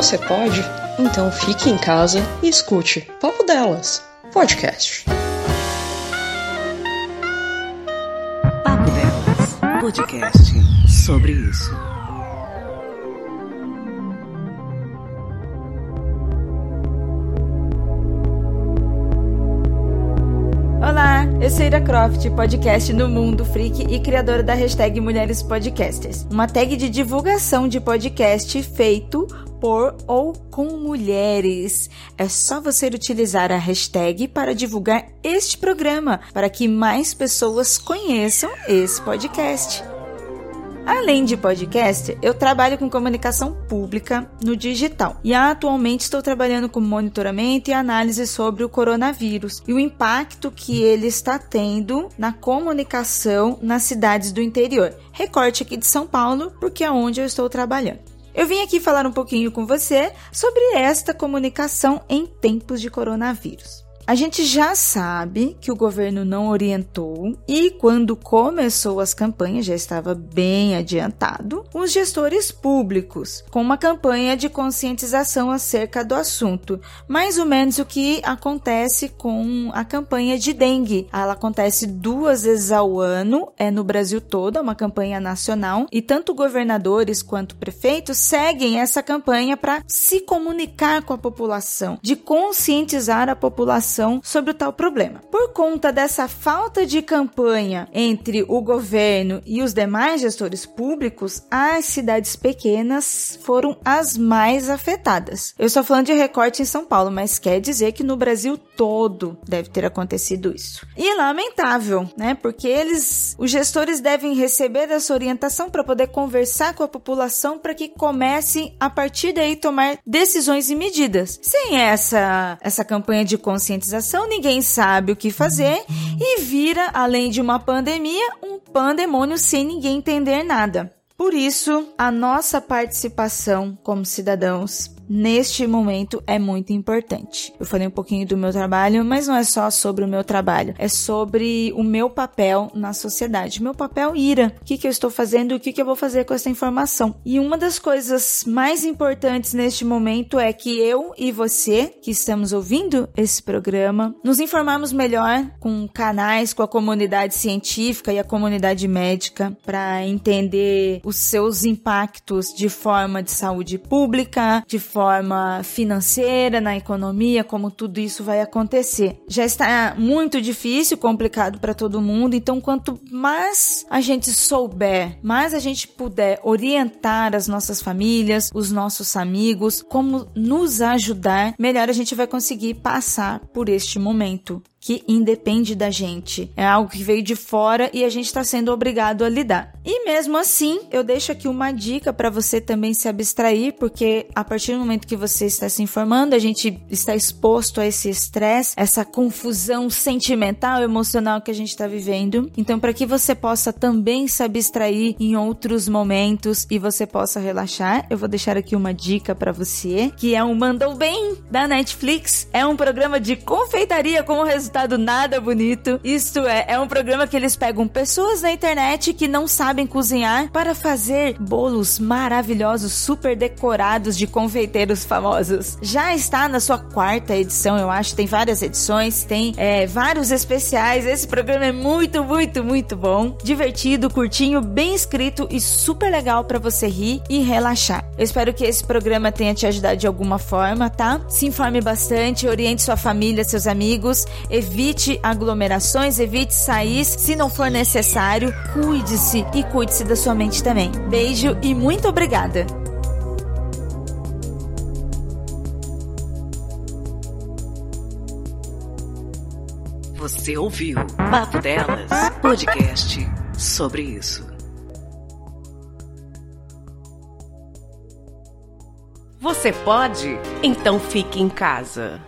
Você pode? Então fique em casa e escute Papo Delas, podcast. Papo Delas, podcast sobre isso. Olá, eu sou Ira Croft, podcast no Mundo Freak e criadora da hashtag Mulheres Podcasters, uma tag de divulgação de podcast feito por ou com mulheres. É só você utilizar a hashtag para divulgar este programa, para que mais pessoas conheçam esse podcast. Além de podcast, eu trabalho com comunicação pública no digital e atualmente estou trabalhando com monitoramento e análise sobre o coronavírus e o impacto que ele está tendo na comunicação nas cidades do interior. Recorte aqui de São Paulo, porque é onde eu estou trabalhando. Eu vim aqui falar um pouquinho com você sobre esta comunicação em tempos de coronavírus. A gente já sabe que o governo não orientou e quando começou as campanhas já estava bem adiantado os gestores públicos com uma campanha de conscientização acerca do assunto, mais ou menos o que acontece com a campanha de dengue. Ela acontece duas vezes ao ano, é no Brasil todo, é uma campanha nacional e tanto governadores quanto prefeitos seguem essa campanha para se comunicar com a população, de conscientizar a população sobre o tal problema. Por conta dessa falta de campanha entre o governo e os demais gestores públicos, as cidades pequenas foram as mais afetadas. Eu estou falando de recorte em São Paulo, mas quer dizer que no Brasil todo deve ter acontecido isso. E é lamentável, né? Porque eles, os gestores devem receber essa orientação para poder conversar com a população para que comecem a partir daí tomar decisões e medidas. Sem essa essa campanha de conscientização, ninguém sabe o que fazer e vira, além de uma pandemia, um pandemônio sem ninguém entender nada. Por isso, a nossa participação como cidadãos neste momento é muito importante. Eu falei um pouquinho do meu trabalho, mas não é só sobre o meu trabalho, é sobre o meu papel na sociedade. Meu papel ira. O que, que eu estou fazendo e o que, que eu vou fazer com essa informação. E uma das coisas mais importantes neste momento é que eu e você, que estamos ouvindo esse programa, nos informarmos melhor com canais, com a comunidade científica e a comunidade médica para entender os seus impactos de forma de saúde pública, de forma forma financeira, na economia, como tudo isso vai acontecer. Já está muito difícil, complicado para todo mundo, então quanto mais a gente souber, mais a gente puder orientar as nossas famílias, os nossos amigos, como nos ajudar, melhor a gente vai conseguir passar por este momento que independe da gente. É algo que veio de fora e a gente está sendo obrigado a lidar. E mesmo assim, eu deixo aqui uma dica para você também se abstrair, porque a partir do momento que você está se informando, a gente está exposto a esse estresse, essa confusão sentimental, emocional que a gente está vivendo. Então, para que você possa também se abstrair em outros momentos e você possa relaxar, eu vou deixar aqui uma dica para você, que é o Mandou Bem da Netflix. É um programa de confeitaria como resultado resultado nada bonito. Isto é, é um programa que eles pegam pessoas na internet que não sabem cozinhar para fazer bolos maravilhosos, super decorados de confeiteiros famosos. Já está na sua quarta edição, eu acho. Tem várias edições, tem é, vários especiais. Esse programa é muito, muito, muito bom. Divertido, curtinho, bem escrito e super legal para você rir e relaxar. Eu espero que esse programa tenha te ajudado de alguma forma, tá? Se informe bastante, oriente sua família, seus amigos evite aglomerações, evite sair se não for necessário, cuide-se e cuide-se da sua mente também. Beijo e muito obrigada! Você ouviu Papo Delas, podcast sobre isso. Você pode? Então fique em casa.